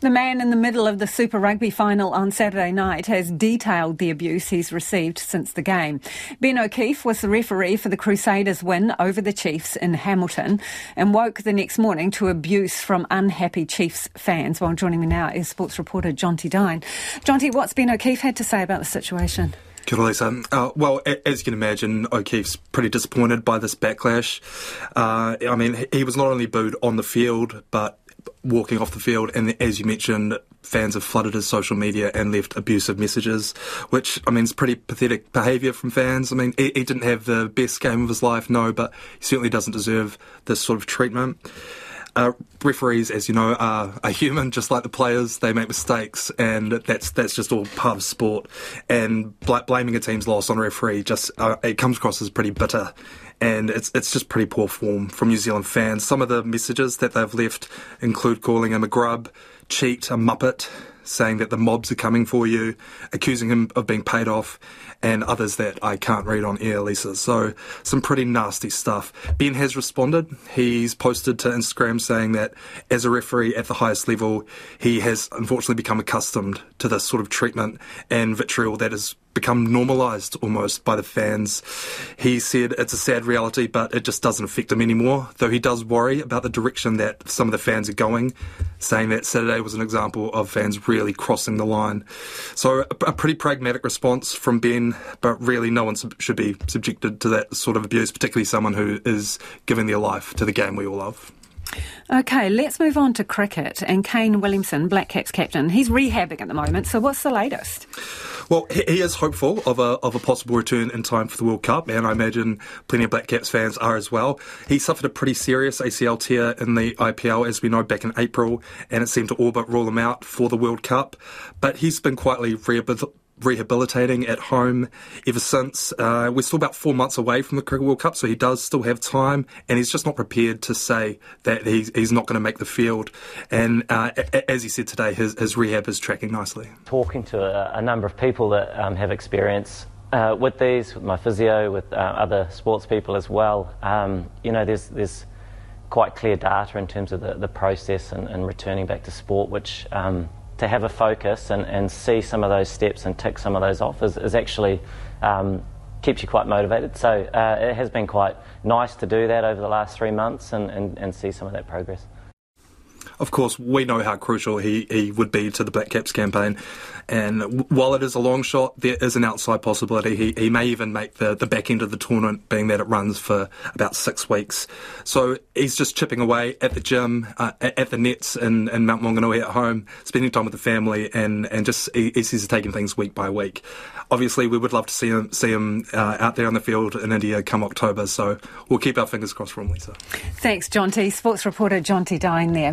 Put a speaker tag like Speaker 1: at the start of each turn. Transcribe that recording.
Speaker 1: The man in the middle of the Super Rugby final on Saturday night has detailed the abuse he's received since the game. Ben O'Keefe was the referee for the Crusaders' win over the Chiefs in Hamilton and woke the next morning to abuse from unhappy Chiefs fans. Well, joining me now is sports reporter Jonty Dine. Jonty, what's Ben O'Keefe had to say about the situation?
Speaker 2: Kia Lisa. Uh, well, as you can imagine, O'Keefe's pretty disappointed by this backlash. Uh, I mean, he was not only booed on the field, but walking off the field, and as you mentioned, fans have flooded his social media and left abusive messages, which I mean is pretty pathetic behaviour from fans. I mean, he, he, didn't have the best game of his life, no, but he certainly doesn't deserve this sort of treatment. Uh, referees, as you know, are, are human, just like the players. They make mistakes, and that's that's just all part of sport. And bl- blaming a team's loss on a referee just uh, it comes across as pretty bitter and it's it's just pretty poor form from New Zealand fans. Some of the messages that they've left include calling him a grub, cheat, a muppet, saying that the mobs are coming for you, accusing him of being paid off, and others that I can't read on air, Lisa. So, some pretty nasty stuff. Ben has responded. He's posted to Instagram saying that as a referee at the highest level, he has unfortunately become accustomed to this sort of treatment and vitriol that is become normalised almost by the fans. He said it's a sad reality, but it just doesn't affect him anymore, though he does worry about the direction that some of the fans are going, saying that Saturday was an example of fans really crossing the line. So, a, a pretty pragmatic response from Ben, but really no one sub- should be subjected to that sort of abuse, particularly someone who is giving their life to the game we all love.
Speaker 1: Okay, let's move on to cricket. And Kane Williamson, Black Caps captain, he's rehabbing at the moment. So, what's the latest?
Speaker 2: Well, he is hopeful of a of a possible return in time for the World Cup, and I imagine plenty of Black Caps fans are as well. He suffered a pretty serious ACL tear in the IPL, as we know, back in April, and it seemed to all but rule him out for the World Cup. But he's been quietly rehabilitated rehabilitating at home ever since. Uh, we're still about four months away from the Cricket World Cup, so he does still have time, and he's just not prepared to say that he's, he's not going to make the field. And uh, as he said today, his, his rehab is tracking nicely.
Speaker 3: Talking to a, a number of people that um, have experience uh, with these, with my physio, with uh, other sports people as well, um, you know, there's, there's quite clear data in terms of the, the process and, and returning back to sport, which um, to have a focus and, and see some of those steps and tick some of those off is, is actually um, keeps you quite motivated. So uh, it has been quite nice to do that over the last three months and, and, and see some of that progress
Speaker 2: of course, we know how crucial he, he would be to the Black Caps campaign. And while it is a long shot, there is an outside possibility. He, he may even make the, the back end of the tournament, being that it runs for about six weeks. So he's just chipping away at the gym, uh, at, the nets in, in Mount Maunganui at home, spending time with the family, and, and just he, he's taking things week by week. Obviously, we would love to see him see him uh, out there on the field in India come October. So we'll keep our fingers crossed for him, Lisa.
Speaker 1: Thanks, Jonty. Sports reporter Jonty Dine there.